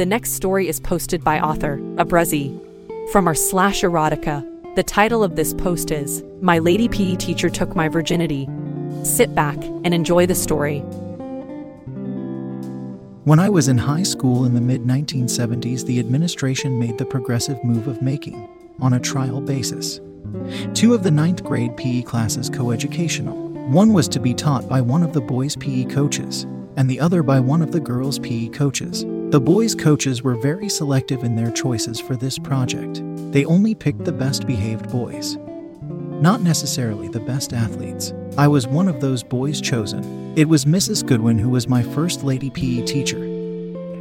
The next story is posted by author Abrezi from our slash erotica. The title of this post is My Lady PE Teacher Took My Virginity. Sit back and enjoy the story. When I was in high school in the mid 1970s, the administration made the progressive move of making, on a trial basis, two of the ninth grade PE classes coeducational. One was to be taught by one of the boys' PE coaches, and the other by one of the girls' PE coaches. The boys' coaches were very selective in their choices for this project. They only picked the best behaved boys, not necessarily the best athletes. I was one of those boys chosen. It was Mrs. Goodwin who was my first lady PE teacher.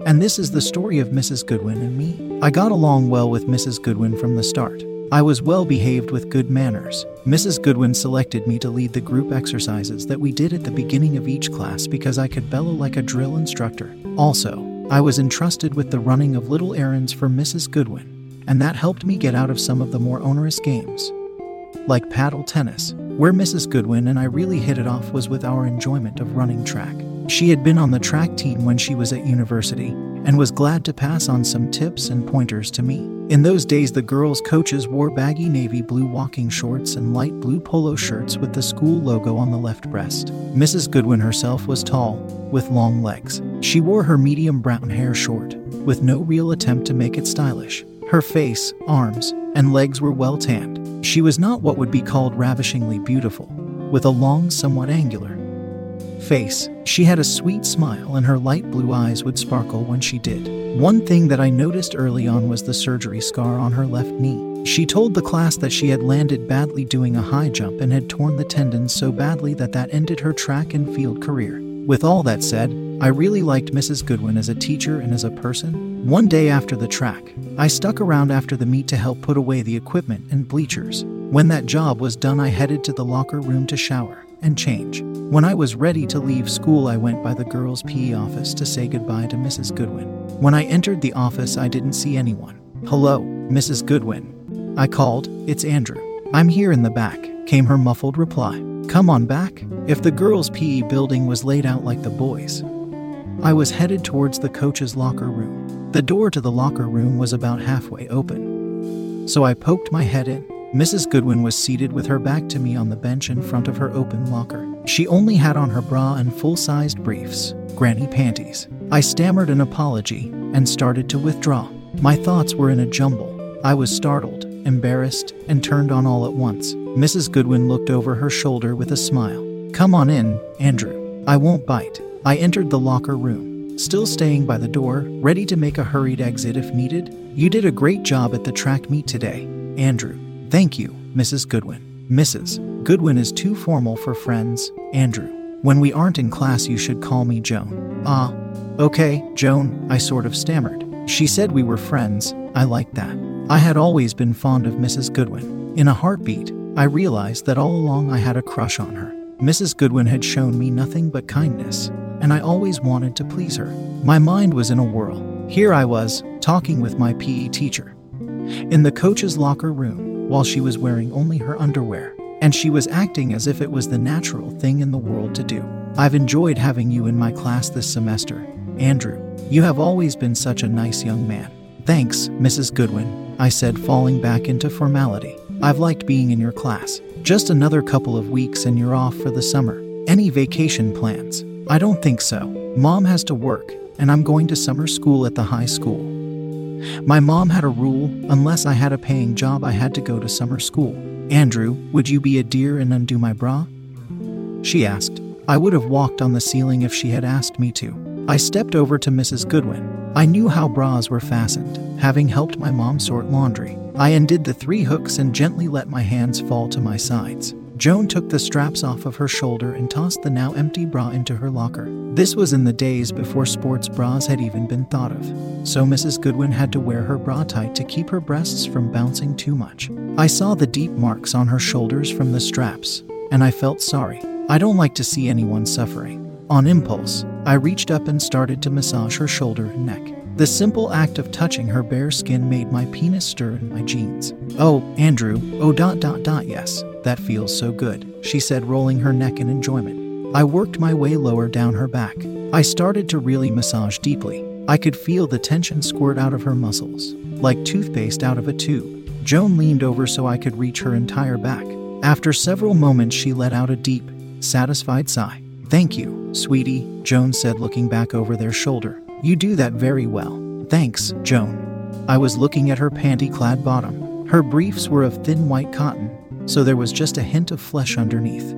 And this is the story of Mrs. Goodwin and me. I got along well with Mrs. Goodwin from the start. I was well behaved with good manners. Mrs. Goodwin selected me to lead the group exercises that we did at the beginning of each class because I could bellow like a drill instructor. Also, I was entrusted with the running of little errands for Mrs. Goodwin, and that helped me get out of some of the more onerous games. Like paddle tennis, where Mrs. Goodwin and I really hit it off was with our enjoyment of running track. She had been on the track team when she was at university and was glad to pass on some tips and pointers to me. In those days, the girls' coaches wore baggy navy blue walking shorts and light blue polo shirts with the school logo on the left breast. Mrs. Goodwin herself was tall, with long legs. She wore her medium brown hair short, with no real attempt to make it stylish. Her face, arms, and legs were well tanned. She was not what would be called ravishingly beautiful, with a long, somewhat angular face. She had a sweet smile, and her light blue eyes would sparkle when she did. One thing that I noticed early on was the surgery scar on her left knee. She told the class that she had landed badly doing a high jump and had torn the tendons so badly that that ended her track and field career. With all that said, I really liked Mrs. Goodwin as a teacher and as a person. One day after the track, I stuck around after the meet to help put away the equipment and bleachers. When that job was done, I headed to the locker room to shower and change. When I was ready to leave school, I went by the girls' PE office to say goodbye to Mrs. Goodwin. When I entered the office, I didn't see anyone. Hello, Mrs. Goodwin. I called, It's Andrew. I'm here in the back, came her muffled reply. Come on back. If the girls' PE building was laid out like the boys', I was headed towards the coach's locker room. The door to the locker room was about halfway open. So I poked my head in. Mrs. Goodwin was seated with her back to me on the bench in front of her open locker. She only had on her bra and full sized briefs, granny panties. I stammered an apology and started to withdraw. My thoughts were in a jumble. I was startled, embarrassed, and turned on all at once. Mrs. Goodwin looked over her shoulder with a smile. Come on in, Andrew. I won't bite. I entered the locker room, still staying by the door, ready to make a hurried exit if needed. You did a great job at the track meet today, Andrew. Thank you, Mrs. Goodwin. Mrs. Goodwin is too formal for friends, Andrew. When we aren't in class, you should call me Joan. Ah, okay, Joan, I sort of stammered. She said we were friends. I liked that. I had always been fond of Mrs. Goodwin. In a heartbeat, I realized that all along I had a crush on her. Mrs. Goodwin had shown me nothing but kindness, and I always wanted to please her. My mind was in a whirl. Here I was, talking with my PE teacher. In the coach's locker room, while she was wearing only her underwear, and she was acting as if it was the natural thing in the world to do. I've enjoyed having you in my class this semester, Andrew. You have always been such a nice young man. Thanks, Mrs. Goodwin, I said, falling back into formality. I've liked being in your class. Just another couple of weeks and you're off for the summer. Any vacation plans? I don't think so. Mom has to work, and I'm going to summer school at the high school. My mom had a rule unless I had a paying job, I had to go to summer school. Andrew, would you be a dear and undo my bra? She asked. I would have walked on the ceiling if she had asked me to. I stepped over to Mrs. Goodwin. I knew how bras were fastened, having helped my mom sort laundry. I undid the three hooks and gently let my hands fall to my sides. Joan took the straps off of her shoulder and tossed the now empty bra into her locker. This was in the days before sports bras had even been thought of, so Mrs. Goodwin had to wear her bra tight to keep her breasts from bouncing too much. I saw the deep marks on her shoulders from the straps, and I felt sorry. I don't like to see anyone suffering. On impulse, I reached up and started to massage her shoulder and neck. The simple act of touching her bare skin made my penis stir in my jeans. Oh, Andrew, oh dot dot dot yes, that feels so good, she said, rolling her neck in enjoyment. I worked my way lower down her back. I started to really massage deeply. I could feel the tension squirt out of her muscles, like toothpaste out of a tube. Joan leaned over so I could reach her entire back. After several moments, she let out a deep, satisfied sigh. Thank you, sweetie, Joan said, looking back over their shoulder. You do that very well. Thanks, Joan. I was looking at her panty clad bottom. Her briefs were of thin white cotton, so there was just a hint of flesh underneath.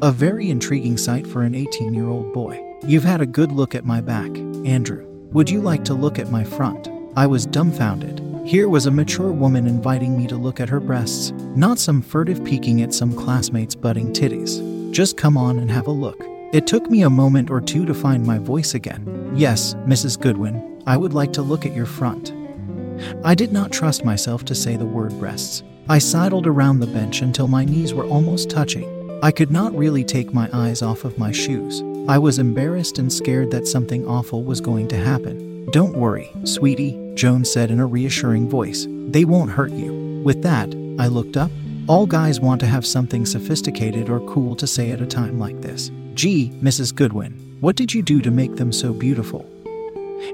A very intriguing sight for an 18 year old boy. You've had a good look at my back, Andrew. Would you like to look at my front? I was dumbfounded. Here was a mature woman inviting me to look at her breasts, not some furtive peeking at some classmate's budding titties. Just come on and have a look. It took me a moment or two to find my voice again. Yes, Mrs. Goodwin, I would like to look at your front. I did not trust myself to say the word breasts. I sidled around the bench until my knees were almost touching. I could not really take my eyes off of my shoes. I was embarrassed and scared that something awful was going to happen. Don't worry, sweetie, Joan said in a reassuring voice. They won't hurt you. With that, I looked up. All guys want to have something sophisticated or cool to say at a time like this. Gee, Mrs. Goodwin, what did you do to make them so beautiful?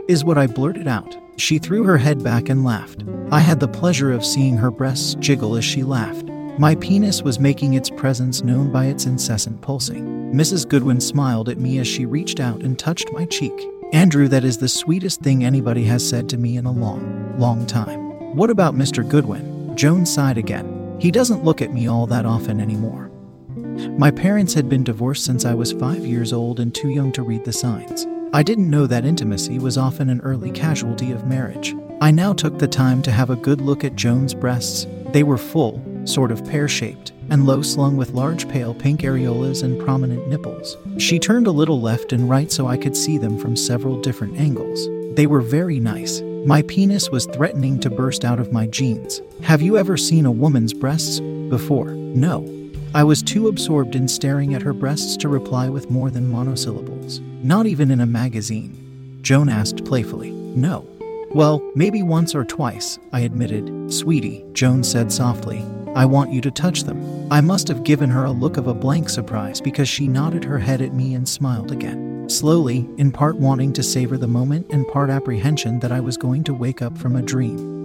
Is what I blurted out. She threw her head back and laughed. I had the pleasure of seeing her breasts jiggle as she laughed. My penis was making its presence known by its incessant pulsing. Mrs. Goodwin smiled at me as she reached out and touched my cheek. Andrew, that is the sweetest thing anybody has said to me in a long, long time. What about Mr. Goodwin? Joan sighed again. He doesn't look at me all that often anymore. My parents had been divorced since I was five years old and too young to read the signs. I didn't know that intimacy was often an early casualty of marriage. I now took the time to have a good look at Joan's breasts. They were full, sort of pear shaped, and low slung with large pale pink areolas and prominent nipples. She turned a little left and right so I could see them from several different angles. They were very nice. My penis was threatening to burst out of my jeans. Have you ever seen a woman's breasts before? No. I was too absorbed in staring at her breasts to reply with more than monosyllables. Not even in a magazine. Joan asked playfully. No. Well, maybe once or twice, I admitted. Sweetie, Joan said softly. I want you to touch them. I must have given her a look of a blank surprise because she nodded her head at me and smiled again. Slowly, in part wanting to savor the moment and part apprehension that I was going to wake up from a dream.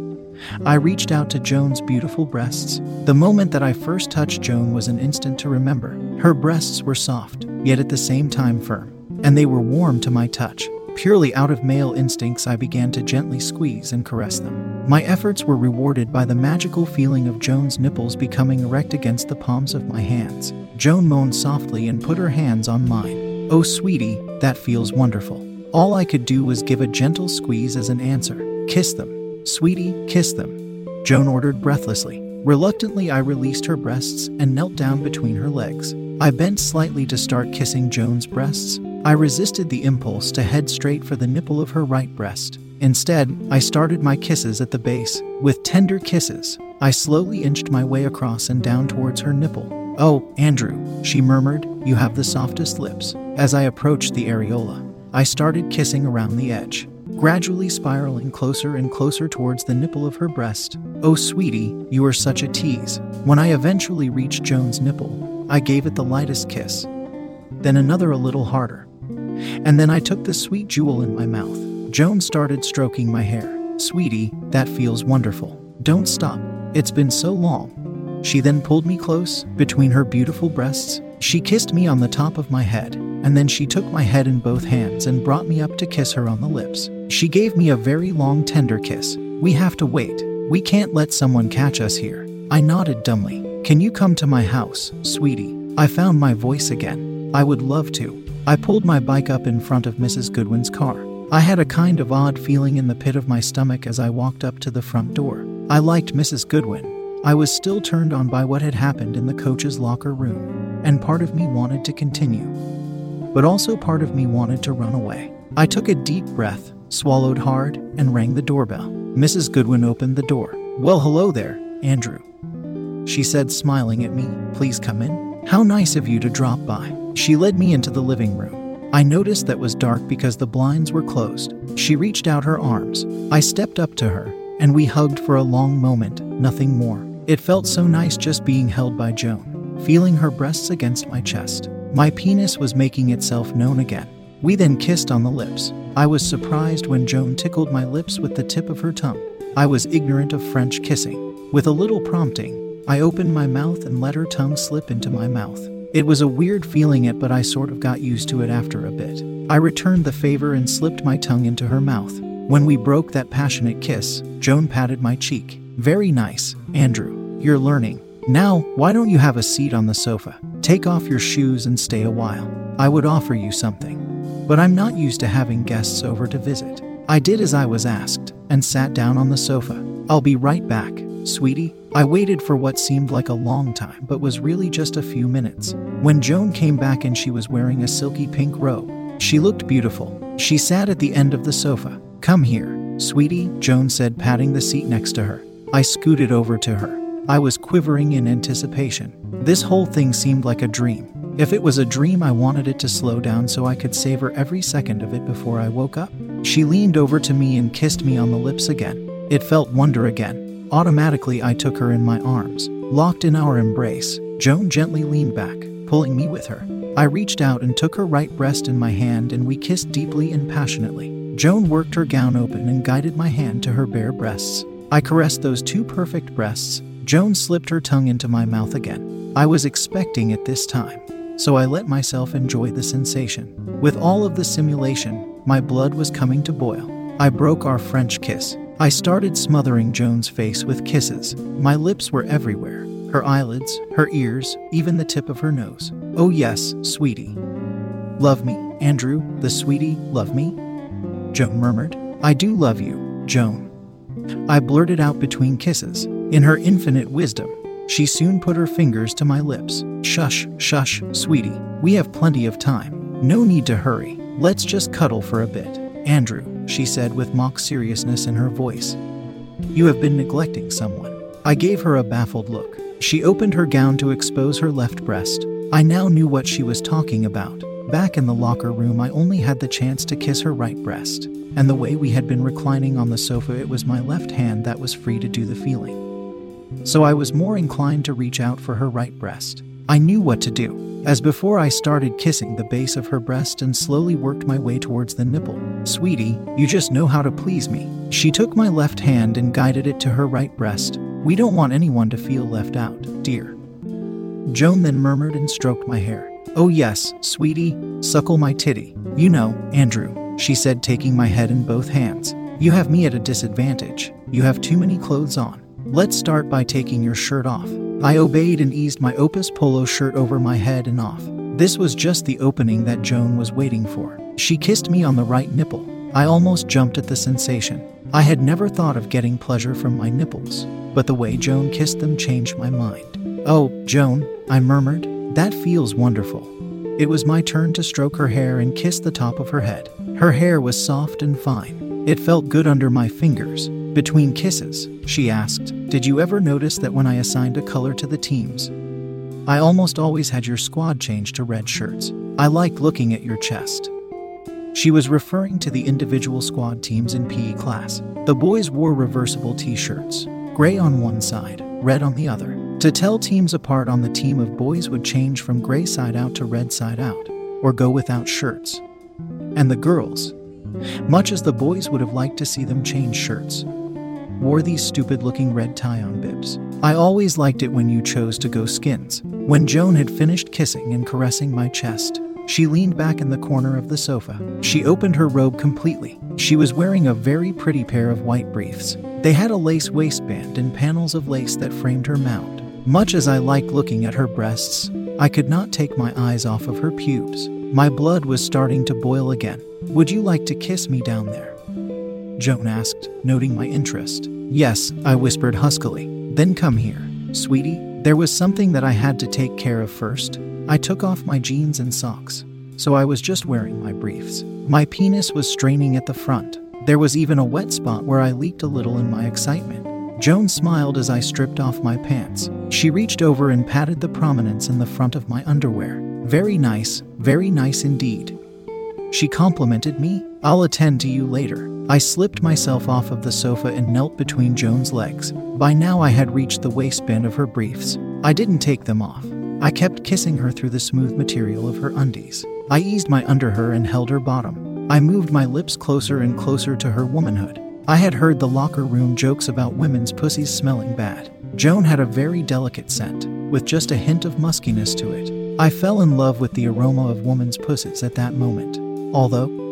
I reached out to Joan's beautiful breasts. The moment that I first touched Joan was an instant to remember. Her breasts were soft, yet at the same time firm, and they were warm to my touch. Purely out of male instincts, I began to gently squeeze and caress them. My efforts were rewarded by the magical feeling of Joan's nipples becoming erect against the palms of my hands. Joan moaned softly and put her hands on mine. Oh, sweetie, that feels wonderful. All I could do was give a gentle squeeze as an answer. Kiss them. Sweetie, kiss them. Joan ordered breathlessly. Reluctantly, I released her breasts and knelt down between her legs. I bent slightly to start kissing Joan's breasts. I resisted the impulse to head straight for the nipple of her right breast. Instead, I started my kisses at the base. With tender kisses, I slowly inched my way across and down towards her nipple. Oh, Andrew, she murmured, you have the softest lips. As I approached the areola, I started kissing around the edge gradually spiraling closer and closer towards the nipple of her breast. Oh, sweetie, you are such a tease. When I eventually reached Joan's nipple, I gave it the lightest kiss, then another a little harder. And then I took the sweet jewel in my mouth. Joan started stroking my hair. Sweetie, that feels wonderful. Don't stop. It's been so long. She then pulled me close between her beautiful breasts. She kissed me on the top of my head, and then she took my head in both hands and brought me up to kiss her on the lips. She gave me a very long, tender kiss. We have to wait. We can't let someone catch us here. I nodded dumbly. Can you come to my house, sweetie? I found my voice again. I would love to. I pulled my bike up in front of Mrs. Goodwin's car. I had a kind of odd feeling in the pit of my stomach as I walked up to the front door. I liked Mrs. Goodwin. I was still turned on by what had happened in the coach's locker room, and part of me wanted to continue. But also part of me wanted to run away. I took a deep breath, swallowed hard, and rang the doorbell. Mrs. Goodwin opened the door. Well, hello there, Andrew. She said, smiling at me. Please come in. How nice of you to drop by. She led me into the living room. I noticed that was dark because the blinds were closed. She reached out her arms. I stepped up to her, and we hugged for a long moment, nothing more. It felt so nice just being held by Joan, feeling her breasts against my chest. My penis was making itself known again. We then kissed on the lips. I was surprised when Joan tickled my lips with the tip of her tongue. I was ignorant of French kissing. With a little prompting, I opened my mouth and let her tongue slip into my mouth. It was a weird feeling it, but I sort of got used to it after a bit. I returned the favor and slipped my tongue into her mouth. When we broke that passionate kiss, Joan patted my cheek. Very nice, Andrew. You're learning. Now, why don't you have a seat on the sofa? Take off your shoes and stay a while. I would offer you something. But I'm not used to having guests over to visit. I did as I was asked and sat down on the sofa. I'll be right back, sweetie. I waited for what seemed like a long time, but was really just a few minutes. When Joan came back and she was wearing a silky pink robe, she looked beautiful. She sat at the end of the sofa. Come here, sweetie, Joan said, patting the seat next to her. I scooted over to her. I was quivering in anticipation. This whole thing seemed like a dream. If it was a dream, I wanted it to slow down so I could savor every second of it before I woke up. She leaned over to me and kissed me on the lips again. It felt wonder again. Automatically, I took her in my arms. Locked in our embrace, Joan gently leaned back, pulling me with her. I reached out and took her right breast in my hand, and we kissed deeply and passionately. Joan worked her gown open and guided my hand to her bare breasts. I caressed those two perfect breasts. Joan slipped her tongue into my mouth again. I was expecting it this time, so I let myself enjoy the sensation. With all of the simulation, my blood was coming to boil. I broke our French kiss, I started smothering Joan's face with kisses. My lips were everywhere her eyelids, her ears, even the tip of her nose. Oh, yes, sweetie. Love me, Andrew, the sweetie, love me? Joan murmured. I do love you, Joan. I blurted out between kisses. In her infinite wisdom, she soon put her fingers to my lips. Shush, shush, sweetie. We have plenty of time. No need to hurry. Let's just cuddle for a bit. Andrew, she said with mock seriousness in her voice. You have been neglecting someone. I gave her a baffled look. She opened her gown to expose her left breast. I now knew what she was talking about. Back in the locker room, I only had the chance to kiss her right breast. And the way we had been reclining on the sofa, it was my left hand that was free to do the feeling. So I was more inclined to reach out for her right breast. I knew what to do, as before I started kissing the base of her breast and slowly worked my way towards the nipple. Sweetie, you just know how to please me. She took my left hand and guided it to her right breast. We don't want anyone to feel left out, dear. Joan then murmured and stroked my hair. Oh, yes, sweetie, suckle my titty. You know, Andrew, she said, taking my head in both hands. You have me at a disadvantage. You have too many clothes on. Let's start by taking your shirt off. I obeyed and eased my Opus polo shirt over my head and off. This was just the opening that Joan was waiting for. She kissed me on the right nipple. I almost jumped at the sensation. I had never thought of getting pleasure from my nipples, but the way Joan kissed them changed my mind. Oh, Joan, I murmured, that feels wonderful. It was my turn to stroke her hair and kiss the top of her head. Her hair was soft and fine. It felt good under my fingers. Between kisses, she asked, Did you ever notice that when I assigned a color to the teams, I almost always had your squad change to red shirts? I like looking at your chest. She was referring to the individual squad teams in PE class. The boys wore reversible t shirts, gray on one side, red on the other. To tell teams apart on the team of boys would change from gray side out to red side out, or go without shirts. And the girls, much as the boys would have liked to see them change shirts, wore these stupid looking red tie on bibs. I always liked it when you chose to go skins. When Joan had finished kissing and caressing my chest, she leaned back in the corner of the sofa. She opened her robe completely. She was wearing a very pretty pair of white briefs. They had a lace waistband and panels of lace that framed her mound. Much as I liked looking at her breasts, I could not take my eyes off of her pubes. My blood was starting to boil again. Would you like to kiss me down there? Joan asked, noting my interest. Yes, I whispered huskily. Then come here. Sweetie, there was something that I had to take care of first. I took off my jeans and socks, so I was just wearing my briefs. My penis was straining at the front. There was even a wet spot where I leaked a little in my excitement. Joan smiled as I stripped off my pants. She reached over and patted the prominence in the front of my underwear. Very nice, very nice indeed. She complimented me. I'll attend to you later. I slipped myself off of the sofa and knelt between Joan's legs. By now, I had reached the waistband of her briefs. I didn't take them off. I kept kissing her through the smooth material of her undies. I eased my under her and held her bottom. I moved my lips closer and closer to her womanhood. I had heard the locker room jokes about women's pussies smelling bad. Joan had a very delicate scent, with just a hint of muskiness to it. I fell in love with the aroma of women's pussies at that moment, although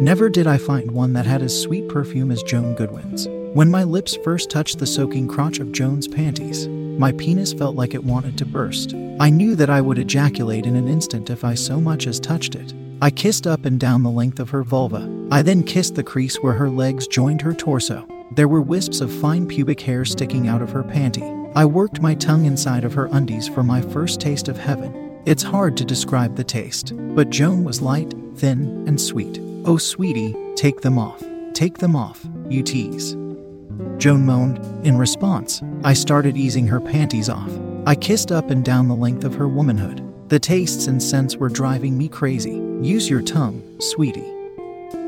never did I find one that had as sweet perfume as Joan Goodwin's. When my lips first touched the soaking crotch of Joan's panties, my penis felt like it wanted to burst. I knew that I would ejaculate in an instant if I so much as touched it. I kissed up and down the length of her vulva. I then kissed the crease where her legs joined her torso. There were wisps of fine pubic hair sticking out of her panty. I worked my tongue inside of her undies for my first taste of heaven. It's hard to describe the taste, but Joan was light, thin, and sweet. Oh, sweetie, take them off. Take them off, you tease. Joan moaned. In response, I started easing her panties off. I kissed up and down the length of her womanhood. The tastes and scents were driving me crazy. Use your tongue, sweetie.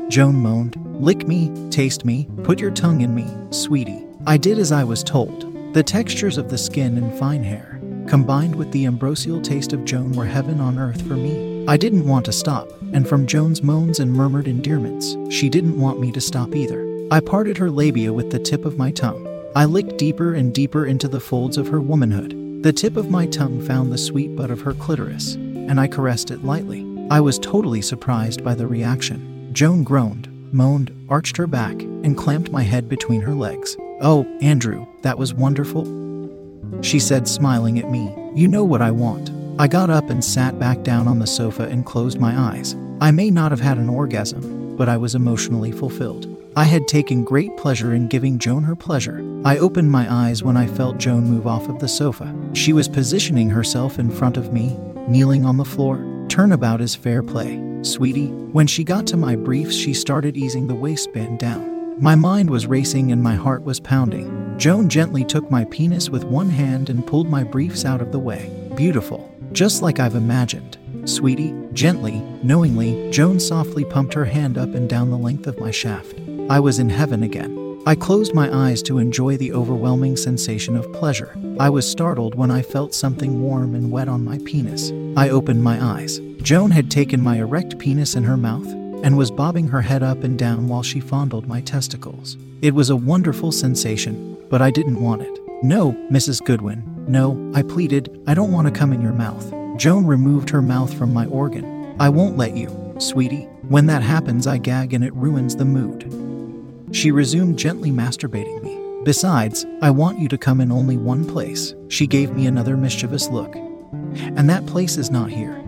Joan moaned. Lick me, taste me, put your tongue in me, sweetie. I did as I was told. The textures of the skin and fine hair, combined with the ambrosial taste of Joan, were heaven on earth for me. I didn't want to stop, and from Joan's moans and murmured endearments, she didn't want me to stop either. I parted her labia with the tip of my tongue. I licked deeper and deeper into the folds of her womanhood. The tip of my tongue found the sweet butt of her clitoris, and I caressed it lightly. I was totally surprised by the reaction. Joan groaned, moaned, arched her back, and clamped my head between her legs. Oh, Andrew, that was wonderful. She said, smiling at me. You know what I want. I got up and sat back down on the sofa and closed my eyes. I may not have had an orgasm, but I was emotionally fulfilled. I had taken great pleasure in giving Joan her pleasure. I opened my eyes when I felt Joan move off of the sofa. She was positioning herself in front of me, kneeling on the floor. Turnabout is fair play, sweetie. When she got to my briefs, she started easing the waistband down. My mind was racing and my heart was pounding. Joan gently took my penis with one hand and pulled my briefs out of the way. Beautiful, just like I've imagined. Sweetie, gently, knowingly, Joan softly pumped her hand up and down the length of my shaft. I was in heaven again. I closed my eyes to enjoy the overwhelming sensation of pleasure. I was startled when I felt something warm and wet on my penis. I opened my eyes. Joan had taken my erect penis in her mouth and was bobbing her head up and down while she fondled my testicles. It was a wonderful sensation, but I didn't want it. No, Mrs. Goodwin, no, I pleaded, I don't want to come in your mouth. Joan removed her mouth from my organ. I won't let you, sweetie. When that happens, I gag and it ruins the mood. She resumed gently masturbating me. Besides, I want you to come in only one place. She gave me another mischievous look. And that place is not here.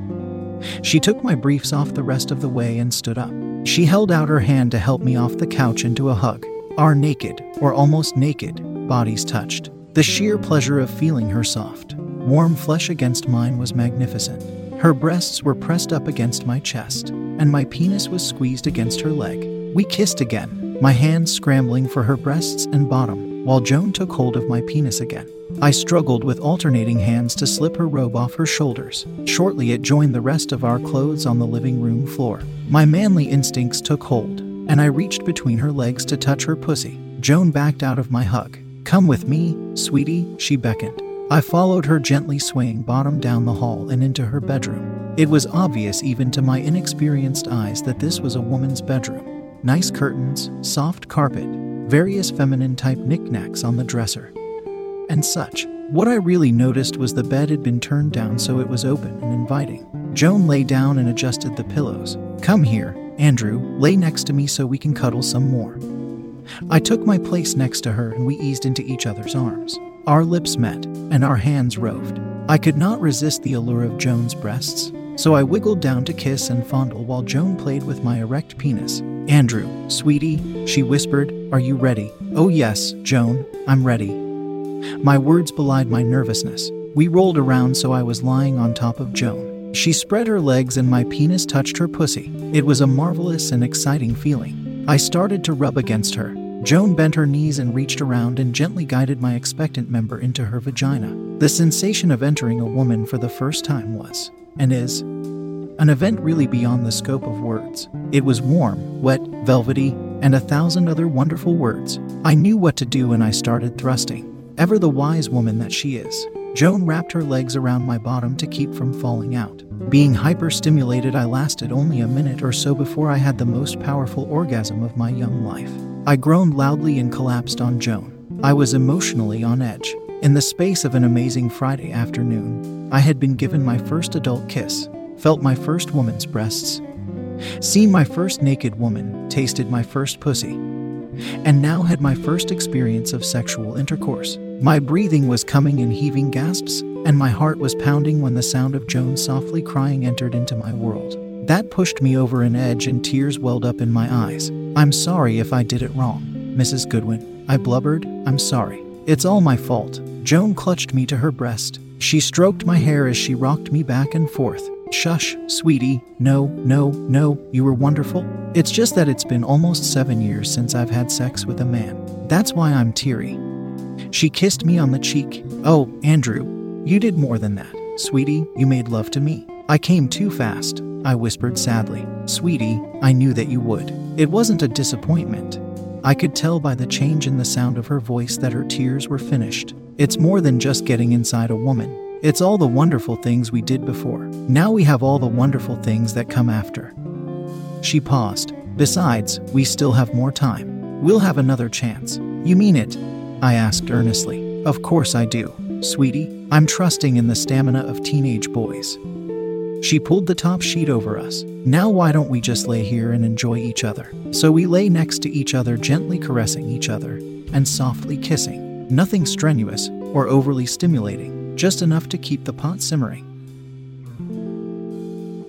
She took my briefs off the rest of the way and stood up. She held out her hand to help me off the couch into a hug. Our naked, or almost naked, bodies touched. The sheer pleasure of feeling her soft, warm flesh against mine was magnificent. Her breasts were pressed up against my chest, and my penis was squeezed against her leg. We kissed again, my hands scrambling for her breasts and bottom, while Joan took hold of my penis again. I struggled with alternating hands to slip her robe off her shoulders. Shortly, it joined the rest of our clothes on the living room floor. My manly instincts took hold, and I reached between her legs to touch her pussy. Joan backed out of my hug. Come with me, sweetie, she beckoned. I followed her gently swaying bottom down the hall and into her bedroom. It was obvious even to my inexperienced eyes that this was a woman's bedroom nice curtains, soft carpet, various feminine type knickknacks on the dresser, and such. What I really noticed was the bed had been turned down so it was open and inviting. Joan lay down and adjusted the pillows. Come here, Andrew, lay next to me so we can cuddle some more. I took my place next to her and we eased into each other's arms. Our lips met, and our hands roved. I could not resist the allure of Joan's breasts, so I wiggled down to kiss and fondle while Joan played with my erect penis. Andrew, sweetie, she whispered, Are you ready? Oh, yes, Joan, I'm ready. My words belied my nervousness. We rolled around so I was lying on top of Joan. She spread her legs and my penis touched her pussy. It was a marvelous and exciting feeling. I started to rub against her. Joan bent her knees and reached around and gently guided my expectant member into her vagina. The sensation of entering a woman for the first time was, and is, an event really beyond the scope of words. It was warm, wet, velvety, and a thousand other wonderful words. I knew what to do and I started thrusting. Ever the wise woman that she is, Joan wrapped her legs around my bottom to keep from falling out. Being hyperstimulated, I lasted only a minute or so before I had the most powerful orgasm of my young life. I groaned loudly and collapsed on Joan. I was emotionally on edge. In the space of an amazing Friday afternoon, I had been given my first adult kiss, felt my first woman's breasts, seen my first naked woman, tasted my first pussy, and now had my first experience of sexual intercourse. My breathing was coming in heaving gasps, and my heart was pounding when the sound of Joan softly crying entered into my world. That pushed me over an edge and tears welled up in my eyes. I'm sorry if I did it wrong, Mrs. Goodwin. I blubbered, I'm sorry. It's all my fault. Joan clutched me to her breast. She stroked my hair as she rocked me back and forth. Shush, sweetie. No, no, no, you were wonderful. It's just that it's been almost seven years since I've had sex with a man. That's why I'm teary. She kissed me on the cheek. Oh, Andrew, you did more than that. Sweetie, you made love to me. I came too fast. I whispered sadly. Sweetie, I knew that you would. It wasn't a disappointment. I could tell by the change in the sound of her voice that her tears were finished. It's more than just getting inside a woman. It's all the wonderful things we did before. Now we have all the wonderful things that come after. She paused. Besides, we still have more time. We'll have another chance. You mean it? I asked earnestly. Of course I do, sweetie. I'm trusting in the stamina of teenage boys. She pulled the top sheet over us. Now, why don't we just lay here and enjoy each other? So we lay next to each other, gently caressing each other and softly kissing. Nothing strenuous or overly stimulating, just enough to keep the pot simmering.